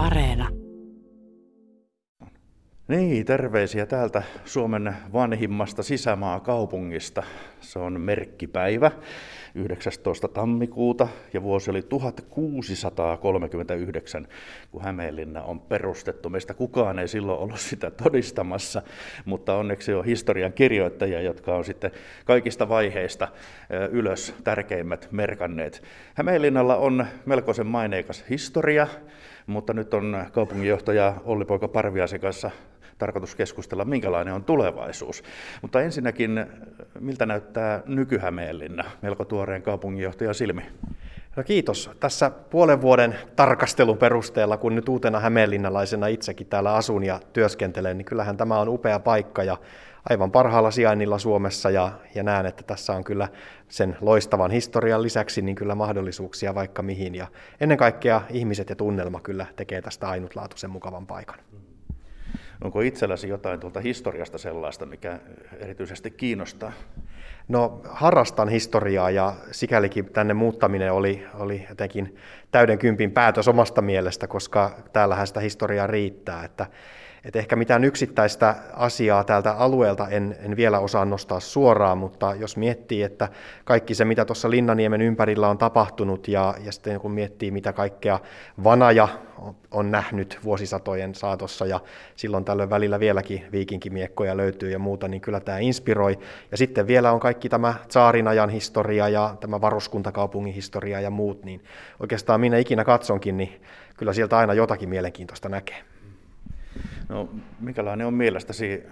Areena. Niin, terveisiä täältä Suomen vanhimmasta sisämaakaupungista. Se on merkkipäivä 19. tammikuuta ja vuosi oli 1639, kun Hämeenlinna on perustettu. Meistä kukaan ei silloin ollut sitä todistamassa, mutta onneksi on historian kirjoittajia, jotka on sitten kaikista vaiheista ylös tärkeimmät merkanneet. Hämeenlinnalla on melkoisen maineikas historia, mutta nyt on kaupunginjohtaja Olli-Poika Parviaisen kanssa tarkoitus keskustella, minkälainen on tulevaisuus. Mutta ensinnäkin, miltä näyttää nykyhämeenlinna melko tuoreen kaupunginjohtajan silmi? No kiitos. Tässä puolen vuoden tarkastelun perusteella, kun nyt uutena hämeenlinnalaisena itsekin täällä asun ja työskentelen, niin kyllähän tämä on upea paikka ja aivan parhaalla sijainnilla Suomessa ja, ja näen, että tässä on kyllä sen loistavan historian lisäksi niin kyllä mahdollisuuksia vaikka mihin ja ennen kaikkea ihmiset ja tunnelma kyllä tekee tästä ainutlaatuisen mukavan paikan. Onko itselläsi jotain tuolta historiasta sellaista, mikä erityisesti kiinnostaa? No harrastan historiaa ja sikälikin tänne muuttaminen oli, oli jotenkin täyden kympin päätös omasta mielestä, koska täällähän sitä historiaa riittää. Että et ehkä mitään yksittäistä asiaa täältä alueelta en, en vielä osaa nostaa suoraan, mutta jos miettii, että kaikki se, mitä tuossa Linnaniemen ympärillä on tapahtunut, ja, ja sitten kun miettii, mitä kaikkea vanaja on nähnyt vuosisatojen saatossa, ja silloin tällöin välillä vieläkin viikinkimiekkoja löytyy ja muuta, niin kyllä tämä inspiroi. Ja sitten vielä on kaikki tämä ajan historia ja tämä varuskuntakaupungin historia ja muut, niin oikeastaan minä ikinä katsonkin, niin kyllä sieltä aina jotakin mielenkiintoista näkee. No, minkälainen on mielestäsi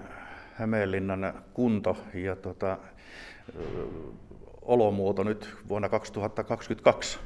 Hämeenlinnan kunto ja tota, olomuoto nyt vuonna 2022?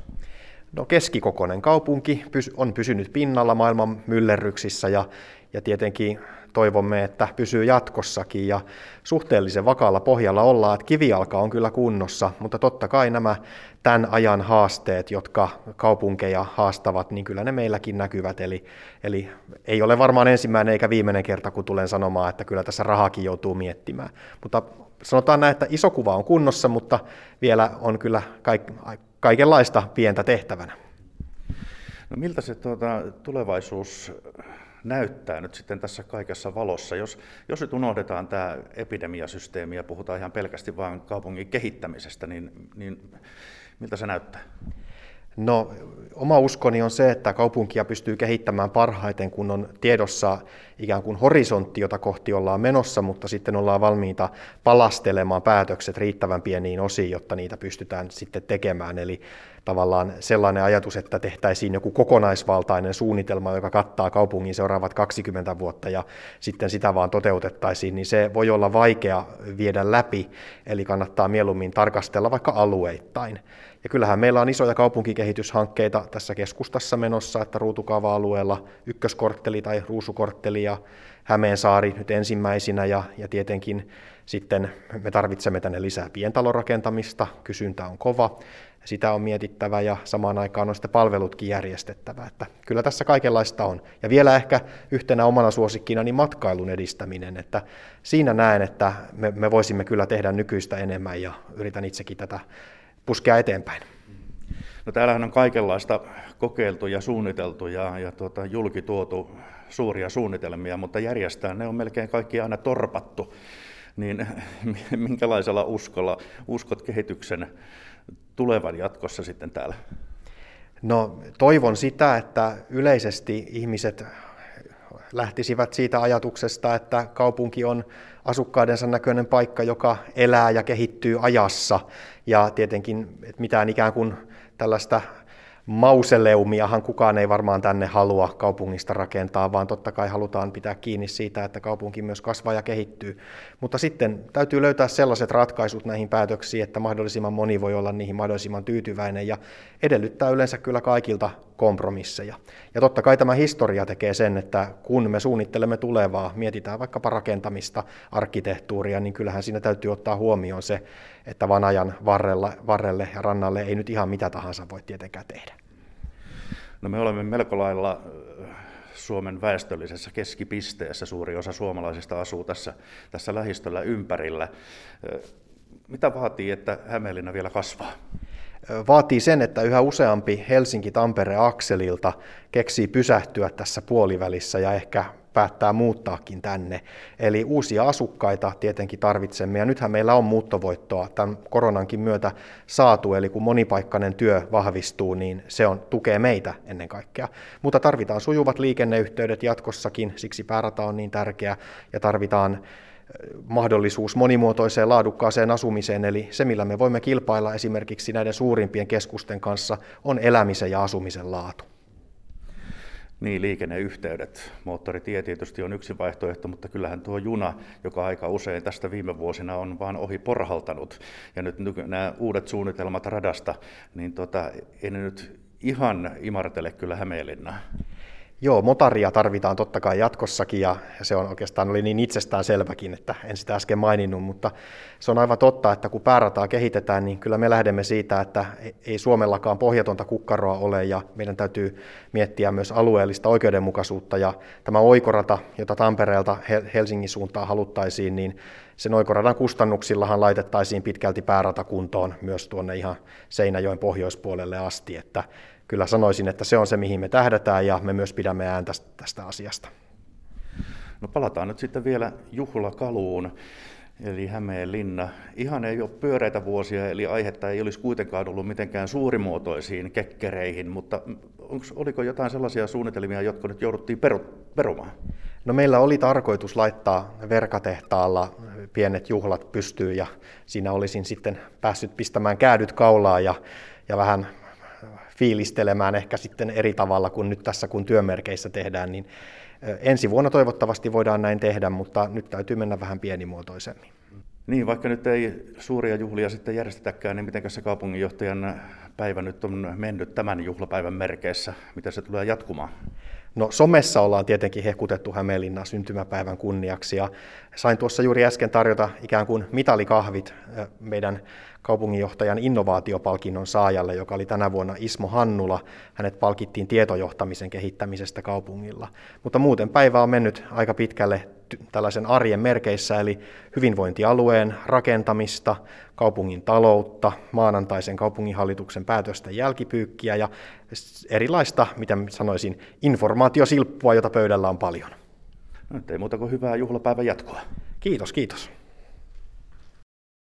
No keskikokoinen kaupunki on pysynyt pinnalla maailman myllerryksissä ja, ja tietenkin toivomme, että pysyy jatkossakin ja suhteellisen vakaalla pohjalla ollaan, että kivijalka on kyllä kunnossa, mutta totta kai nämä tämän ajan haasteet, jotka kaupunkeja haastavat, niin kyllä ne meilläkin näkyvät. Eli, eli ei ole varmaan ensimmäinen eikä viimeinen kerta, kun tulen sanomaan, että kyllä tässä rahakin joutuu miettimään. Mutta sanotaan näin, että iso kuva on kunnossa, mutta vielä on kyllä kaik- kaikenlaista pientä tehtävänä. No miltä se tuota, tulevaisuus näyttää nyt sitten tässä kaikessa valossa, jos, jos nyt unohdetaan tämä epidemiasysteemi ja puhutaan ihan pelkästään vain kaupungin kehittämisestä, niin, niin miltä se näyttää? No, oma uskoni on se, että kaupunkia pystyy kehittämään parhaiten, kun on tiedossa ikään kuin horisontti, jota kohti ollaan menossa, mutta sitten ollaan valmiita palastelemaan päätökset riittävän pieniin osiin, jotta niitä pystytään sitten tekemään. Eli tavallaan sellainen ajatus, että tehtäisiin joku kokonaisvaltainen suunnitelma, joka kattaa kaupungin seuraavat 20 vuotta ja sitten sitä vaan toteutettaisiin, niin se voi olla vaikea viedä läpi, eli kannattaa mieluummin tarkastella vaikka alueittain. Ja kyllähän meillä on isoja kaupunkikehityshankkeita tässä keskustassa menossa, että ruutukaava-alueella ykköskortteli tai ruusukortteli ja Hämeensaari nyt ensimmäisinä ja, ja tietenkin sitten me tarvitsemme tänne lisää pientalorakentamista, kysyntä on kova, sitä on mietittävä ja samaan aikaan on sitten palvelutkin järjestettävä. Että kyllä tässä kaikenlaista on. Ja vielä ehkä yhtenä omana suosikkina niin matkailun edistäminen, että siinä näen, että me, me voisimme kyllä tehdä nykyistä enemmän ja yritän itsekin tätä puskea eteenpäin. No täällähän on kaikenlaista kokeiltu ja suunniteltu ja, ja tuota, julkituotu suuria suunnitelmia, mutta järjestää ne on melkein kaikki aina torpattu. Niin minkälaisella uskolla uskot kehityksen tulevan jatkossa sitten täällä? No toivon sitä, että yleisesti ihmiset lähtisivät siitä ajatuksesta, että kaupunki on asukkaidensa näköinen paikka, joka elää ja kehittyy ajassa. Ja tietenkin, että mitään ikään kuin tällaista mauseleumiahan kukaan ei varmaan tänne halua kaupungista rakentaa, vaan totta kai halutaan pitää kiinni siitä, että kaupunki myös kasvaa ja kehittyy. Mutta sitten täytyy löytää sellaiset ratkaisut näihin päätöksiin, että mahdollisimman moni voi olla niihin mahdollisimman tyytyväinen ja edellyttää yleensä kyllä kaikilta kompromisseja. Ja totta kai tämä historia tekee sen, että kun me suunnittelemme tulevaa, mietitään vaikkapa rakentamista, arkkitehtuuria, niin kyllähän siinä täytyy ottaa huomioon se, että vanajan varrella, varrelle ja rannalle ei nyt ihan mitä tahansa voi tietenkään tehdä. No me olemme melko lailla äh, Suomen väestöllisessä keskipisteessä. Suuri osa suomalaisista asuu tässä, tässä lähistöllä ympärillä. Äh, mitä vaatii, että Hämeenlinna vielä kasvaa? Vaatii sen, että yhä useampi Helsinki-Tampere-akselilta keksii pysähtyä tässä puolivälissä ja ehkä päättää muuttaakin tänne. Eli uusia asukkaita tietenkin tarvitsemme, ja nythän meillä on muuttovoittoa tämän koronankin myötä saatu, eli kun monipaikkainen työ vahvistuu, niin se on, tukee meitä ennen kaikkea. Mutta tarvitaan sujuvat liikenneyhteydet jatkossakin, siksi päärata on niin tärkeä, ja tarvitaan mahdollisuus monimuotoiseen laadukkaaseen asumiseen, eli se millä me voimme kilpailla esimerkiksi näiden suurimpien keskusten kanssa on elämisen ja asumisen laatu. Niin, liikenneyhteydet. Moottoritie tietysti on yksi vaihtoehto, mutta kyllähän tuo juna, joka aika usein tästä viime vuosina on vaan ohi porhaltanut, ja nyt nämä uudet suunnitelmat radasta, niin tota, ei ne nyt ihan imartele kyllä Hämeenlinnaa. Joo, motaria tarvitaan totta kai jatkossakin ja se on oikeastaan oli niin itsestään selväkin, että en sitä äsken maininnut, mutta se on aivan totta, että kun päärataa kehitetään, niin kyllä me lähdemme siitä, että ei Suomellakaan pohjatonta kukkaroa ole ja meidän täytyy miettiä myös alueellista oikeudenmukaisuutta ja tämä oikorata, jota Tampereelta Helsingin suuntaan haluttaisiin, niin sen oikoradan kustannuksillahan laitettaisiin pitkälti päärata kuntoon myös tuonne ihan Seinäjoen pohjoispuolelle asti, että kyllä sanoisin, että se on se, mihin me tähdätään ja me myös pidämme ääntä tästä asiasta. No palataan nyt sitten vielä juhlakaluun, eli Hämeenlinna. Ihan ei ole pyöreitä vuosia, eli aihetta ei olisi kuitenkaan ollut mitenkään suurimuotoisiin kekkereihin, mutta onks, oliko jotain sellaisia suunnitelmia, jotka nyt jouduttiin peru, perumaan? No meillä oli tarkoitus laittaa verkatehtaalla pienet juhlat pystyyn ja siinä olisin sitten päässyt pistämään käädyt kaulaa ja, ja vähän fiilistelemään ehkä sitten eri tavalla kuin nyt tässä, kun työmerkeissä tehdään, niin ensi vuonna toivottavasti voidaan näin tehdä, mutta nyt täytyy mennä vähän pienimuotoisemmin. Niin, vaikka nyt ei suuria juhlia sitten järjestetäkään, niin miten se kaupunginjohtajan päivä nyt on mennyt tämän juhlapäivän merkeissä? Miten se tulee jatkumaan? No somessa ollaan tietenkin hehkutettu Hämeenlinnan syntymäpäivän kunniaksi ja sain tuossa juuri äsken tarjota ikään kuin mitalikahvit meidän kaupunginjohtajan innovaatiopalkinnon saajalle, joka oli tänä vuonna Ismo Hannula. Hänet palkittiin tietojohtamisen kehittämisestä kaupungilla. Mutta muuten päivä on mennyt aika pitkälle tällaisen arjen merkeissä, eli hyvinvointialueen rakentamista, kaupungin taloutta, maanantaisen kaupunginhallituksen päätösten jälkipyykkiä ja erilaista, miten sanoisin, informaatiosilppua, jota pöydällä on paljon. No, ei muuta kuin hyvää juhlapäivän jatkoa. Kiitos, kiitos.